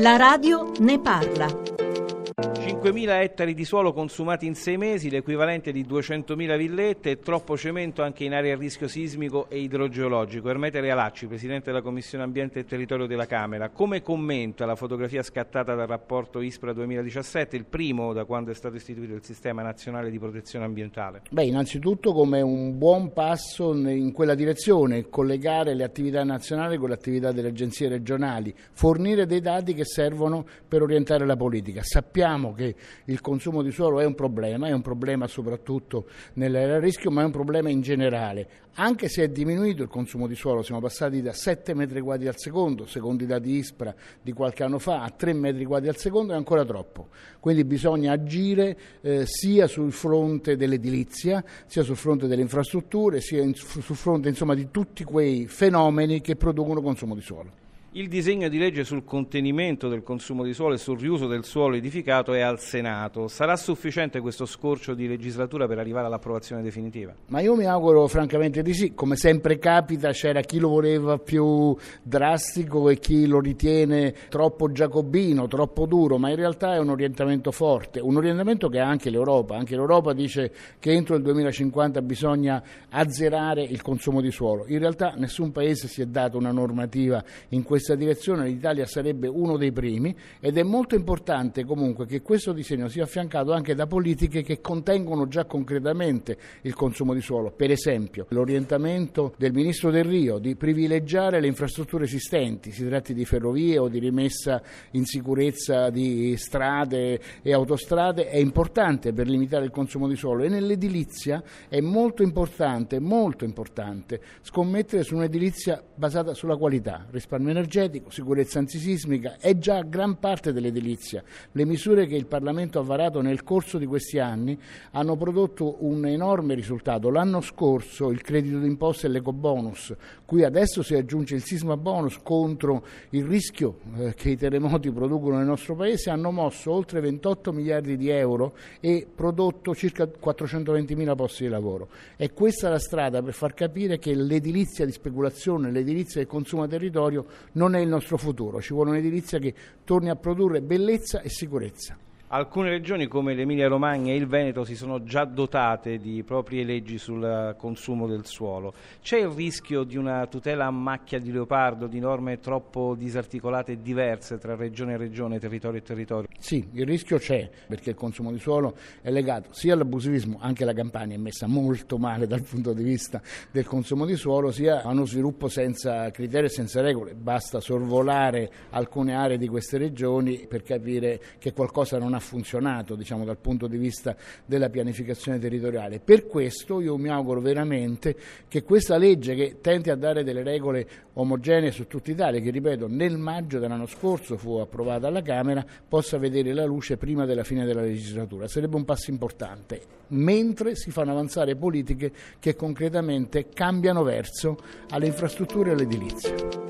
La radio ne parla. 5.000 ettari di suolo consumati in sei mesi, l'equivalente di 200.000 villette e troppo cemento anche in aree a rischio sismico e idrogeologico. Ermete Realacci, Presidente della Commissione Ambiente e Territorio della Camera, come commenta la fotografia scattata dal rapporto ISPRA 2017, il primo da quando è stato istituito il Sistema Nazionale di Protezione Ambientale? Beh, innanzitutto come un buon passo in quella direzione, collegare le attività nazionali con le attività delle agenzie regionali, fornire dei dati che servono per orientare la politica. Sappiamo che il consumo di suolo è un problema, è un problema soprattutto nell'area a rischio, ma è un problema in generale. Anche se è diminuito il consumo di suolo, siamo passati da 7 metri quadri al secondo, secondo i dati ISPRA di qualche anno fa, a 3 metri quadri al secondo è ancora troppo. Quindi bisogna agire eh, sia sul fronte dell'edilizia, sia sul fronte delle infrastrutture, sia in, sul fronte insomma, di tutti quei fenomeni che producono consumo di suolo. Il disegno di legge sul contenimento del consumo di suolo e sul riuso del suolo edificato è al Senato. Sarà sufficiente questo scorcio di legislatura per arrivare all'approvazione definitiva? Ma io mi auguro francamente di sì. Come sempre capita c'era chi lo voleva più drastico e chi lo ritiene troppo giacobino, troppo duro, ma in realtà è un orientamento forte, un orientamento che ha anche l'Europa. Anche l'Europa dice che entro il 2050 bisogna azzerare il consumo di suolo. In realtà nessun paese si è dato una normativa in questo questa direzione l'Italia sarebbe uno dei primi ed è molto importante comunque che questo disegno sia affiancato anche da politiche che contengono già concretamente il consumo di suolo. Per esempio l'orientamento del Ministro Del Rio di privilegiare le infrastrutture esistenti, si tratti di ferrovie o di rimessa in sicurezza di strade e autostrade, è importante per limitare il consumo di suolo e nell'edilizia è molto importante, molto importante scommettere su un'edilizia basata sulla qualità, risparmio energetico energetico, sicurezza antisismica, è già gran parte dell'edilizia. Le misure che il Parlamento ha varato nel corso di questi anni hanno prodotto un enorme risultato. L'anno scorso il credito d'imposta e l'ecobonus, cui adesso si aggiunge il sisma bonus contro il rischio eh, che i terremoti producono nel nostro Paese, hanno mosso oltre 28 miliardi di euro e prodotto circa 420 mila posti di lavoro. È questa la strada per far capire che l'edilizia di speculazione, l'edilizia del consumo a territorio non è il nostro futuro, ci vuole un'edilizia che torni a produrre bellezza e sicurezza. Alcune regioni come l'Emilia Romagna e il Veneto si sono già dotate di proprie leggi sul consumo del suolo. C'è il rischio di una tutela a macchia di leopardo, di norme troppo disarticolate e diverse tra regione e regione, territorio e territorio? Sì, il rischio c'è perché il consumo di suolo è legato sia all'abusivismo, anche la Campania è messa molto male dal punto di vista del consumo di suolo, sia a uno sviluppo senza criteri e senza regole. Basta sorvolare alcune aree di queste regioni per capire che qualcosa non ha ha funzionato diciamo, dal punto di vista della pianificazione territoriale. Per questo io mi auguro veramente che questa legge che tenti a dare delle regole omogenee su tutta Italia, che ripeto nel maggio dell'anno scorso fu approvata alla Camera, possa vedere la luce prima della fine della legislatura. Sarebbe un passo importante, mentre si fanno avanzare politiche che concretamente cambiano verso alle infrastrutture e all'edilizia.